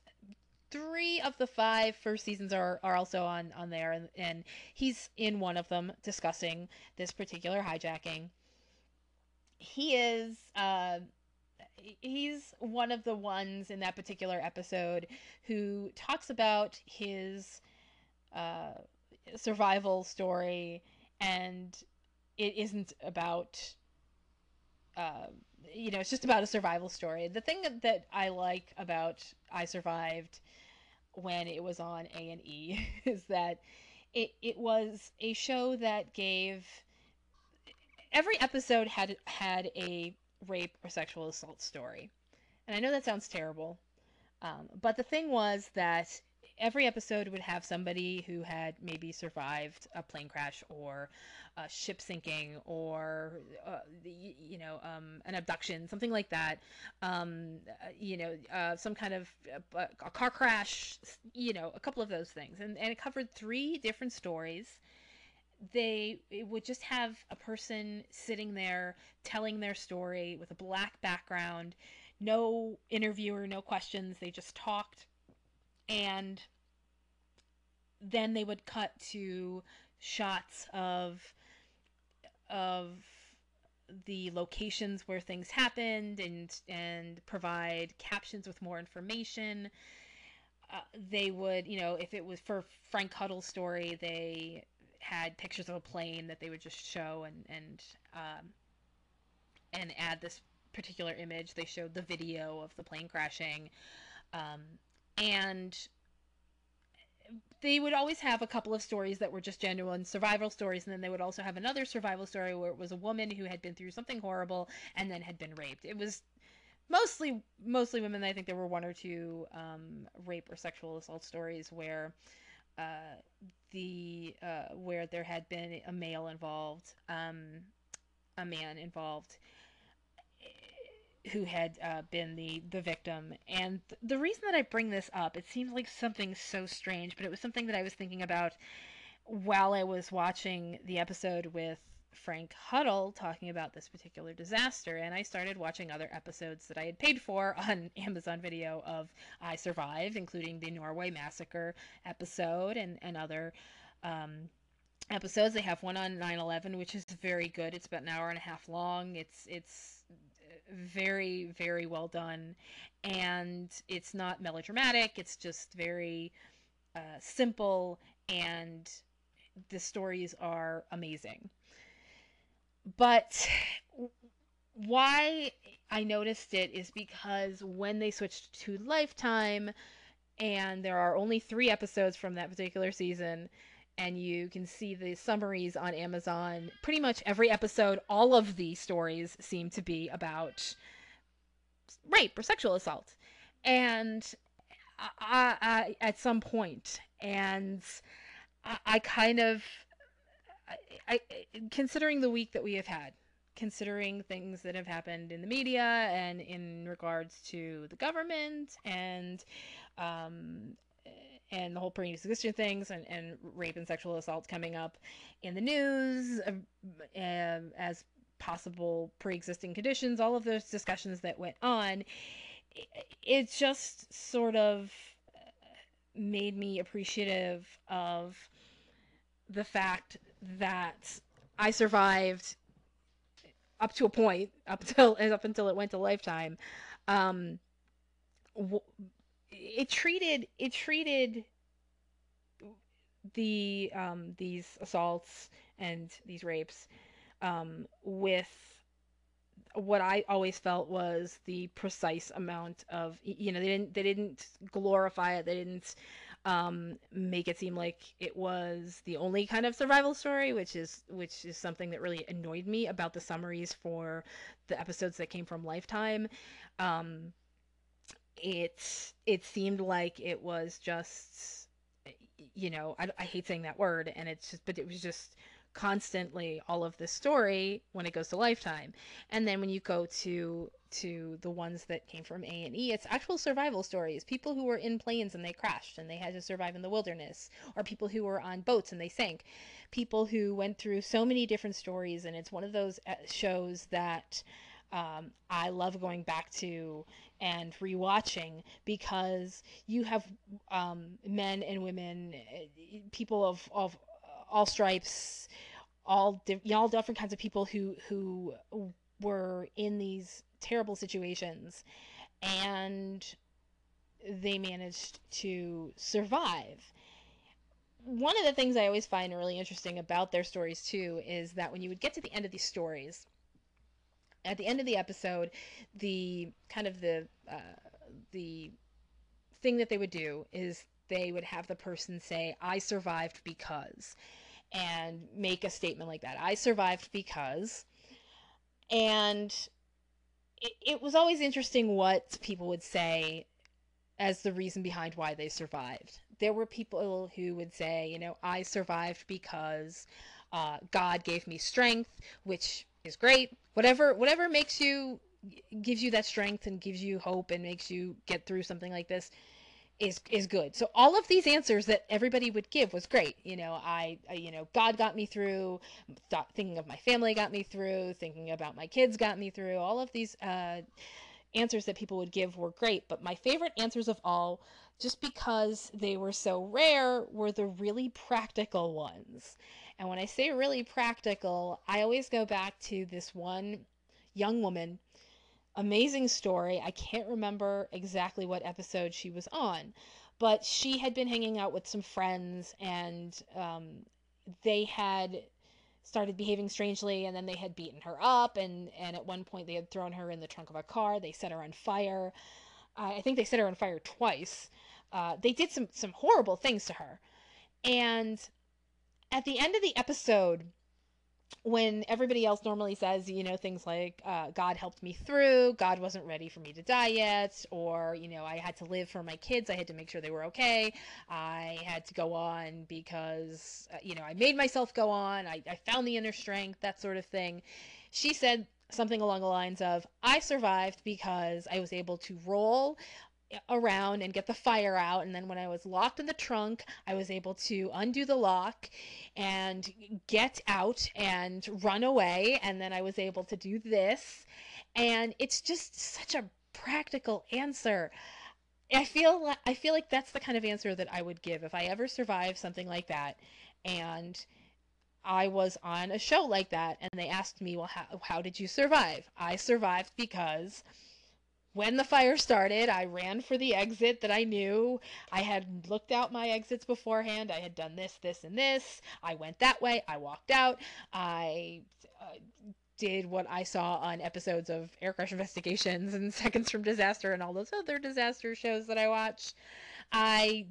three of the five first seasons are, are also on, on there, and, and he's in one of them discussing this particular hijacking. He is uh, he's one of the ones in that particular episode who talks about his uh, survival story, and it isn't about. Uh, you know, it's just about a survival story. The thing that I like about I Survived when it was on A and E [LAUGHS] is that it it was a show that gave every episode had had a rape or sexual assault story. And I know that sounds terrible, um, but the thing was that every episode would have somebody who had maybe survived a plane crash or a ship sinking or uh, you know um, an abduction something like that. Um, you know uh, some kind of uh, a car crash you know a couple of those things. And, and it covered three different stories they would just have a person sitting there telling their story with a black background, no interviewer, no questions. They just talked. And then they would cut to shots of of the locations where things happened and and provide captions with more information. Uh, they would, you know, if it was for Frank Huddle's story, they had pictures of a plane that they would just show and and um, and add this particular image. They showed the video of the plane crashing, um, and they would always have a couple of stories that were just genuine survival stories, and then they would also have another survival story where it was a woman who had been through something horrible and then had been raped. It was mostly mostly women. I think there were one or two um, rape or sexual assault stories where the uh, where there had been a male involved, um, a man involved. who had uh, been the the victim. And th- the reason that I bring this up, it seems like something so strange, but it was something that I was thinking about while I was watching the episode with Frank Huddle talking about this particular disaster, and I started watching other episodes that I had paid for [LAUGHS] on Amazon Video of I Survived, including the Norway Massacre episode and, and other um, episodes. They have one on 9/11, which is very good. It's about an hour and a half long. It's it's very very well done, and it's not melodramatic. It's just very uh, simple, and the stories are amazing. But why I noticed it is because when they switched to Lifetime, and there are only three episodes from that particular season and you can see the summaries on Amazon. Pretty much every episode, all of the stories seem to be about rape or sexual assault. And I, I, at some point, and I, I kind of, I, considering the week that we have had, considering things that have happened in the media and in regards to the government and um, and the whole pre-existing things and, and rape and sexual assaults coming up in the news uh, uh, as possible pre-existing conditions all of those discussions that went on it, it just sort of made me appreciative of the fact that I survived up to a point up till [LAUGHS] up until it went to lifetime um, it treated it treated the um, these assaults and these rapes um, with what I always felt was the precise amount of you know they didn't they didn't glorify it they didn't um, make it seem like it was the only kind of survival story which is which is something that really annoyed me about the summaries for the episodes that came from Lifetime. Um, it it seemed like it was just you know I, I hate saying that word and it's just but it was just constantly all of this story when it goes to lifetime. And then when you go to to the ones that came from a&e it's actual survival stories. People who were in planes and they crashed and they had to survive in the wilderness or people who were on boats and they sank. People who went through so many different stories and it's one of those uh, shows that um, I love going back to and rewatching because you have um, men and women, eh, people of, of all stripes, all di- all different kinds of people who who were in these terrible situations, and they managed to survive. One of the things I always find really interesting about their stories too is that when you would get to the end of these stories, at the end of the episode, the kind of the uh, the thing that they would do is they would have the person say, "I survived because," and make a statement like that. I survived because, and it, it was always interesting what people would say as the reason behind why they survived. There were people who would say, you know, I survived because uh, God gave me strength, which is great. Whatever whatever makes you gives you that strength and gives you hope and makes you get through something like this is is good. So all of these answers that everybody would give was great. You know, I, I you know, God got me through. Thought, thinking of my family got me through. Thinking about my kids got me through. All of these uh, answers that people would give were great. But my favorite answers of all, just because they were so rare, were the really practical ones. And when I say really practical, I always go back to this one young woman. Amazing story. I can't remember exactly what episode she was on, but she had been hanging out with some friends and um, they had started behaving strangely and then they had beaten her up and and at one point they had thrown her in the trunk of a car. They set her on fire. I think they set her on fire twice. Uh, they did some some horrible things to her. And at the end of the episode, when everybody else normally says, you know, things like, uh, God helped me through, God wasn't ready for me to die yet, or, you know, I had to live for my kids, I had to make sure they were okay, I had to go on because, uh, you know, I made myself go on, I, I found the inner strength, that sort of thing. She said, something along the lines of I survived because I was able to roll around and get the fire out and then when I was locked in the trunk I was able to undo the lock and get out and run away and then I was able to do this. And it's just such a practical answer. I feel like, I feel like that's the kind of answer that I would give if I ever survive something like that. And I was on a show like that and they asked me well how, how did you survive? I survived because when the fire started, I ran for the exit that I knew. I had looked out my exits beforehand. I had done this, this, and this. I went that way. I walked out. I uh, did what I saw on episodes of Air Crash Investigations and [LAUGHS] Seconds from Disaster and all those other disaster shows that I watch. I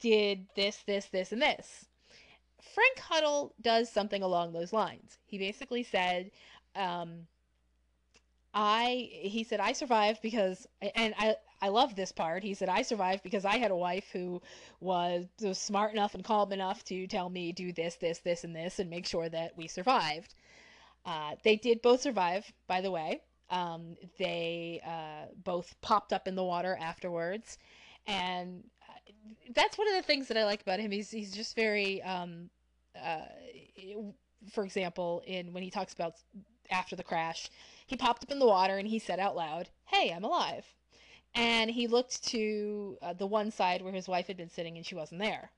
did this, this, this, and this. Frank Huddle does something along those lines. He basically said, um, I he said I survived because and I I love this part. He said I survived because I had a wife who was, was smart enough and calm enough to tell me do this this this and this and make sure that we survived. Uh, they did both survive, by the way. Um, they uh, both popped up in the water afterwards, and uh, that's one of the things that I like about him. He's he's just very, um, uh, for example, in when he talks about after the crash, he popped up in the water and he said out loud, Hey, I'm alive. And he looked to uh, the one side where his wife had been sitting and she wasn't there.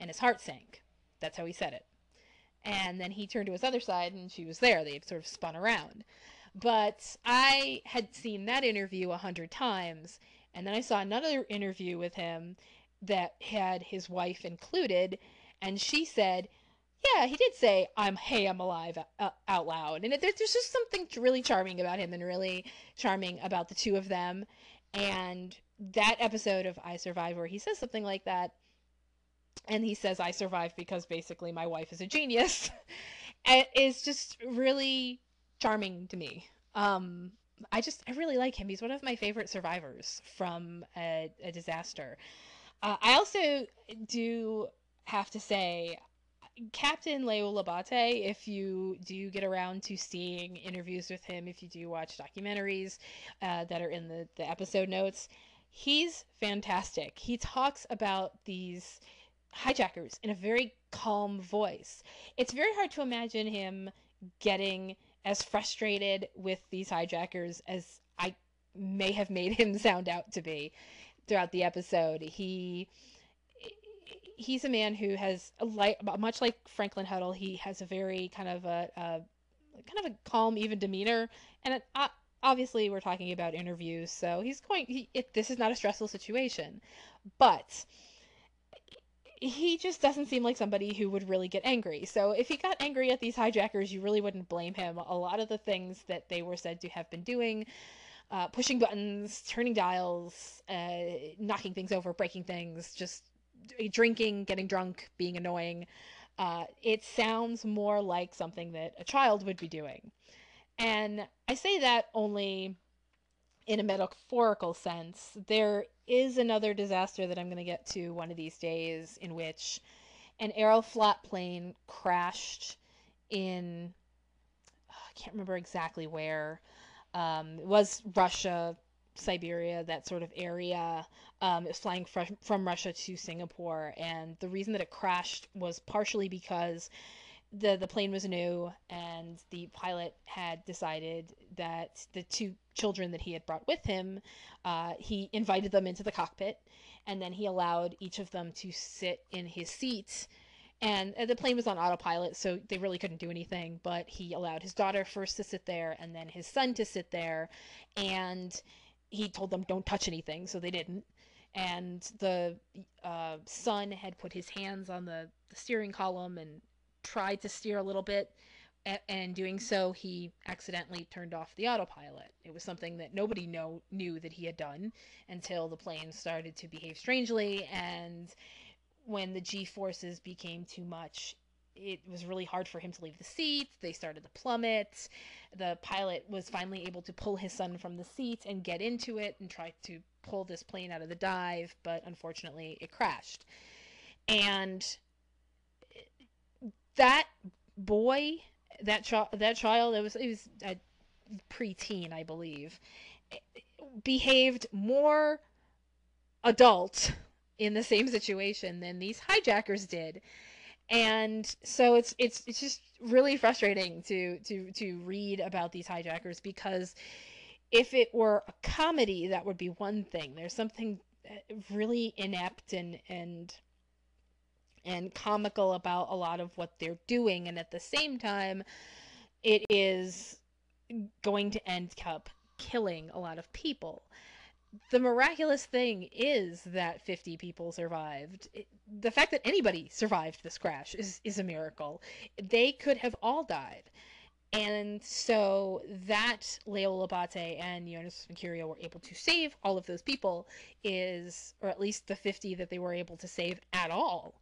And his heart sank. That's how he said it. And then he turned to his other side and she was there. They had sort of spun around. But I had seen that interview a hundred times. And then I saw another interview with him that had his wife included. And she said, yeah, he did say, "I'm hey, I'm alive" uh, out loud, and it, there's just something really charming about him, and really charming about the two of them. And that episode of I Survive, where he says something like that, and he says, "I survived because basically my wife is a genius," [LAUGHS] is just really charming to me. Um, I just I really like him. He's one of my favorite survivors from a, a disaster. Uh, I also do have to say Captain Leul Abate, if you do get around to seeing interviews with him, if you do watch documentaries uh, that are in the, the episode notes, he's fantastic. He talks about these hijackers in a very calm voice. It's very hard to imagine him getting as frustrated with these hijackers as I may have made [LAUGHS] him sound out to be throughout the episode. He he's a man who has a light, much like Franklin Huddle. He has a very kind of a, a kind of a calm, even demeanor, and it, uh, obviously we're talking about interviews, so he's going. He, it, this is not a stressful situation, but he just doesn't seem like somebody who would really get angry. So if he got angry at these hijackers, you really wouldn't blame him. A lot of the things that they were said to have been doing. Uh, pushing buttons, turning dials, uh, knocking things over, breaking things, just drinking, getting drunk, being annoying. Uh, it sounds more like something that a child would be doing. And I say that only in a metaphorical sense. There is another disaster that I'm going to get to one of these days in which an Aeroflot plane crashed in, I can't remember exactly where. Um, it was Russia, Siberia, that sort of area. Um, it was flying from, from Russia to Singapore, and the reason that it crashed was partially because the the plane was new, and the pilot had decided that the two children that he had brought with him, uh, he invited them into the cockpit, and then he allowed each of them to sit in his seat. And uh, the plane was on autopilot, so they really couldn't do anything. But he allowed his daughter first to sit there, and then his son to sit there, and he told them don't touch anything, so they didn't. And the uh, son had put his hands on the, the steering column and tried to steer a little bit. And doing so, he accidentally turned off the autopilot. It was something that nobody know, knew that he had done until the plane started to behave strangely. And when the G forces became too much, it was really hard for him to leave the seat. They started to plummet. The pilot was finally able to pull his son from the seat and get into it and try to pull this plane out of the dive, but unfortunately it crashed. And that boy, that child, that child, it was it was a preteen, I believe, behaved more adult in the same situation than these hijackers did and so it's it's it's just really frustrating to to to read about these hijackers because if it were a comedy that would be one thing. There's something uh, really inept and and and comical about a lot of what they're doing. And at the same time it is going to end up killing a lot of people the miraculous thing is that 50 people survived. It, the fact that anybody survived this crash is, is a miracle. They could have all died. And so that Leul Abate and Jonas Mekuria were able to save all of those people is, or at least the 50 that they were able to save at all,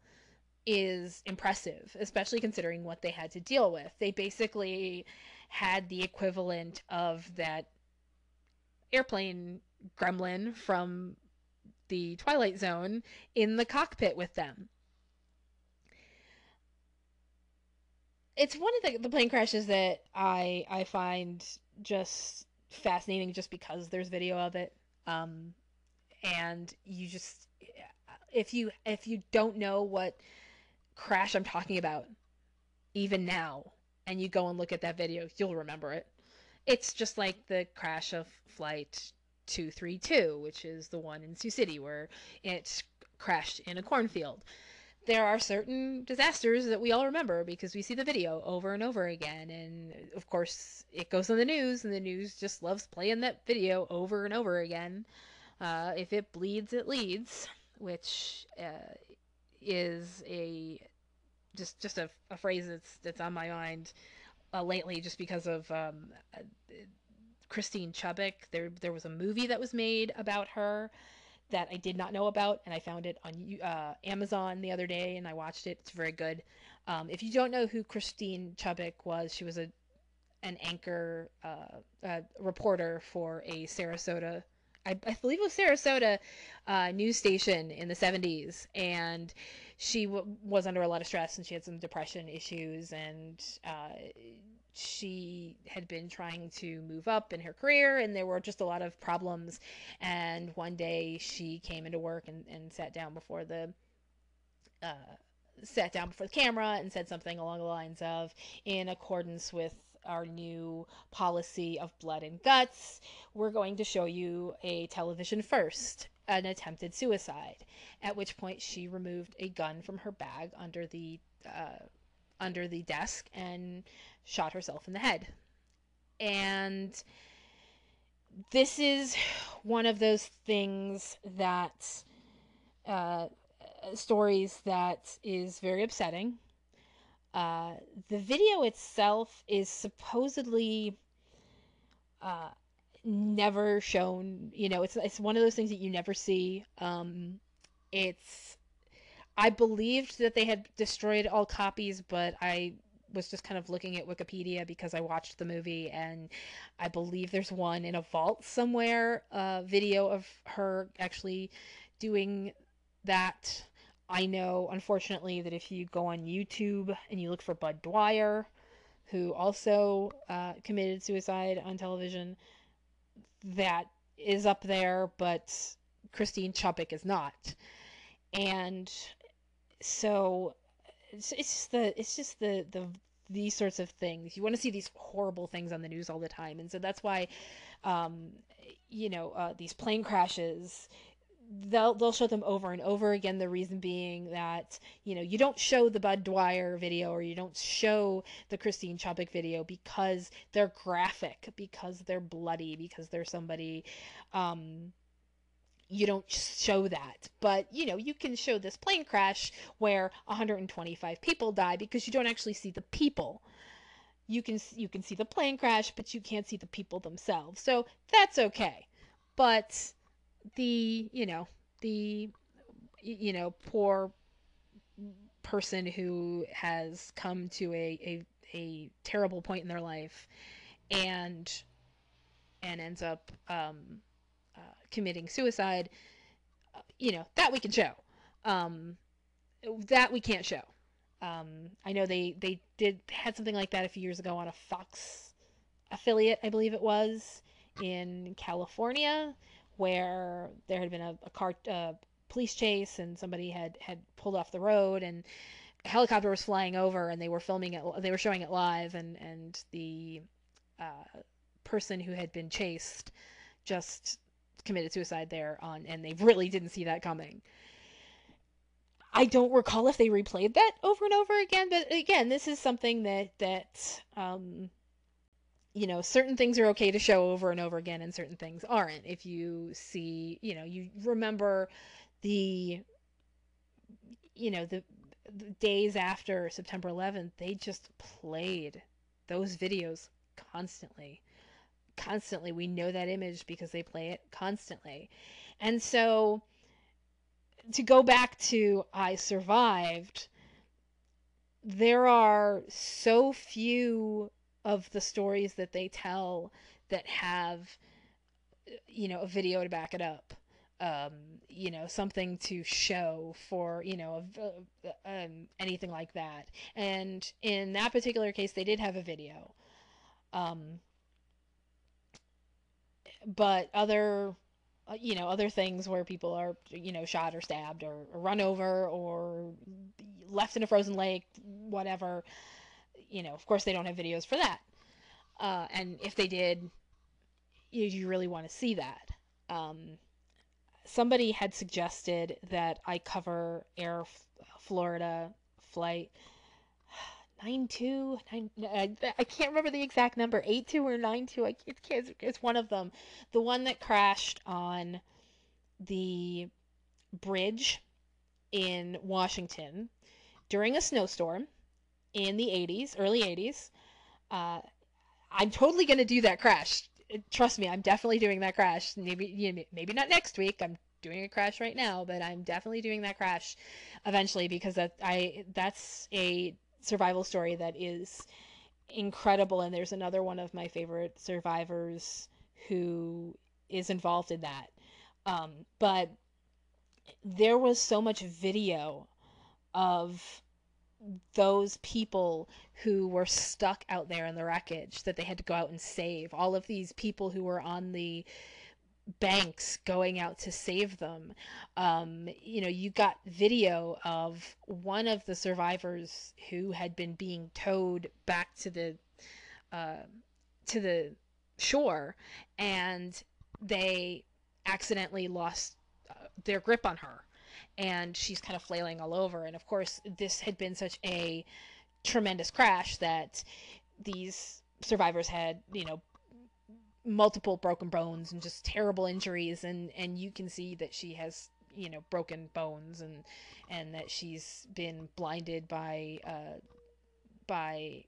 is impressive, especially considering what they had to deal with. They basically had the equivalent of that airplane gremlin from the Twilight Zone in the cockpit with them. It's one of the, the plane crashes that I I find just fascinating just because there's video of it. Um, and you just if you if you don't know what crash I'm talking about even now and you go and look at that video, you'll remember it. It's just like the crash of flight 232, which is the one in Sioux City where it crashed in a cornfield. There are certain disasters that we all remember because we see the video over and over again. And of course, it goes on the news, and the news just loves playing that video over and over again. Uh, if it bleeds, it leads, which uh, is a just just a, a, phrase that's that's on my mind uh, lately, just because of um, Christine Chubbuck. There there was a movie that was made about her that I did not know about, and I found it on uh, Amazon the other day, and I watched it. It's very good. Um, if you don't know who Christine Chubbuck was, she was a an anchor, uh, reporter for a Sarasota, I, I believe it was Sarasota uh, news station in the 70s, and she w- was under a lot of stress, and she had some depression issues, and uh, she had been trying to move up in her career and there were just a lot of problems. And one day she came into work and, and sat down before the uh, sat down before the camera and said something along the lines of in accordance with our new policy of blood and guts we're going to show you a television first an attempted suicide. At which point she removed a gun from her bag under the uh, under the desk and shot herself in the head. And this is one of those things that uh, stories that is very upsetting. Uh, the video itself is supposedly uh, never shown. You know, it's it's one of those things that you never see. Um, it's I believed that they had destroyed all copies, but I was just kind of looking at Wikipedia because I watched the movie, and I believe there's one in a vault somewhere, a video of her actually doing that. I know, unfortunately, that if you go on YouTube and you look for Budd Dwyer, who also uh, committed suicide on television, that is up there, but Christine Chubbuck is not. And so it's, it's just the it's just the the these sorts of things. You want to see these horrible things on the news all the time, and so that's why, um, you know, uh, these plane crashes. They'll they'll show them over and over again. The reason being that you know you don't show the Budd Dwyer video or you don't show the Christine Chubbuck video because they're graphic, because they're bloody, because they're somebody um, you don't show that. But, you know, you can show this plane crash where 125 people die because you don't actually see the people. You can you can see the plane crash, but you can't see the people themselves. So that's okay. But the, you know, the you know, poor person who has come to a, a, a terrible point in their life and and ends up um, committing suicide, uh, you know, that we can show. Um, that we can't show. Um, I know they, they did had something like that a few years ago on a Fox affiliate, I believe it was, in California, where there had been a, a car uh, police chase and somebody had had pulled off the road and a helicopter was flying over and they were filming it. They were showing it live and and the uh, person who had been chased just committed suicide there on and they really didn't see that coming. I don't recall if they replayed that over and over again, but again, this is something that that um, you know, certain things are okay to show over and over again, and certain things aren't. If you see, you know, you remember the, you know, the, the days after September 11th, they just played those videos constantly constantly. We know that image because they play it constantly. And so to go back to I survived, there are so few of the stories that they tell that have you know a video to back it up um, you know something to show for you know a, um, anything like that and in that particular case they did have a video um, but other uh, you know other things where people are you know shot or stabbed or, or, run over or left in a frozen lake whatever you know of course they don't have videos for that. Uh, and if they did you, you really want to see that. Um, somebody had suggested that i cover air florida flight nine two nine. I can't remember the exact number, eight two or nine two. I it's, it's one of them. The one that crashed on the bridge in Washington during a snowstorm in the 80s, early 80s. Uh, I'm totally going to do that crash. Trust me, I'm definitely doing that crash. Maybe you know, maybe not next week. I'm doing a crash right now, but I'm definitely doing that crash eventually because that I that's a survival story that is incredible and there's another one of my favorite survivors who is involved in that. Um, but there was so much video of those people who were stuck out there in the wreckage that they had to go out and save. All of these people who were on the banks going out to save them. Um, you know, you got video of one of the survivors who had been being towed back to the uh, to the shore, and they accidentally lost uh, their grip on her, and she's kind of flailing all over. And of course, this had been such a tremendous crash that these survivors had, you know, multiple broken bones and just terrible injuries and and you can see that she has you know broken bones and and that she's been blinded by uh by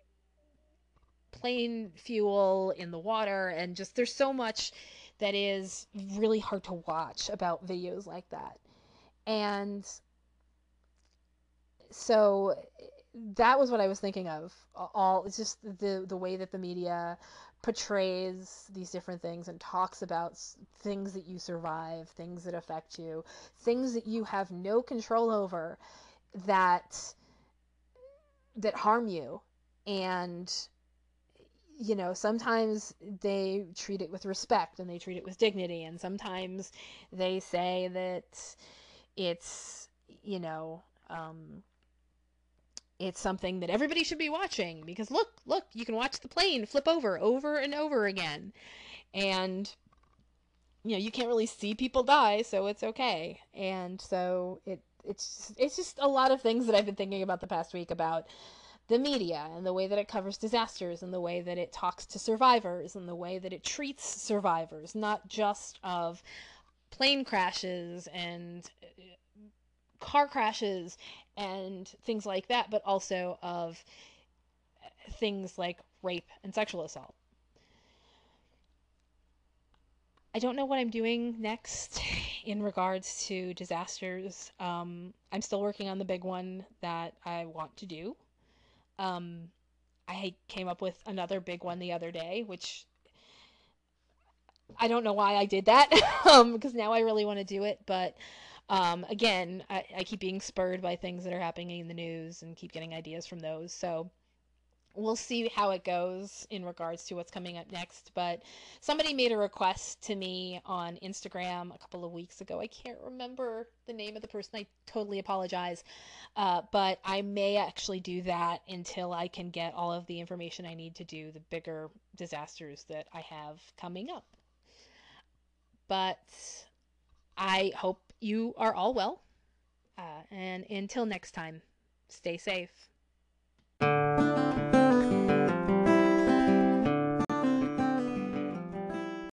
plane fuel in the water and just there's so much that is really hard to watch about videos like that. And so that was what I was thinking of all it's just the the way that the media portrays these different things and talks about things that you survive, things that affect you, things that you have no control over that that harm you. And you know sometimes they treat it with respect and they treat it with dignity. And sometimes they say that it's you know um, it's something that everybody should be watching because look, look, you can watch the plane flip over over and over again. And you know, you can't really see people die, so it's okay. And so it it's it's just a lot of things that I've been thinking about the past week about the media and the way that it covers disasters and the way that it talks to survivors and the way that it treats survivors, not just of plane crashes and car crashes and things like that, but also of things like rape and sexual assault. I don't know what I'm doing next [LAUGHS] in regards to disasters. Um, I'm still working on the big one that I want to do. Um, I came up with another big one the other day, which I don't know why I did that [LAUGHS] um, because now I really want to do it, but um, again, I, I keep being spurred by things that are happening in the news and keep getting ideas from those. So we'll see how it goes in regards to what's coming up next. But somebody made a request to me on Instagram a couple of weeks ago. I can't remember the name of the person. I totally apologize. Uh, but I may actually do that until I can get all of the information I need to do the bigger disasters that I have coming up. But I hope you are all well. Uh, and until next time, stay safe.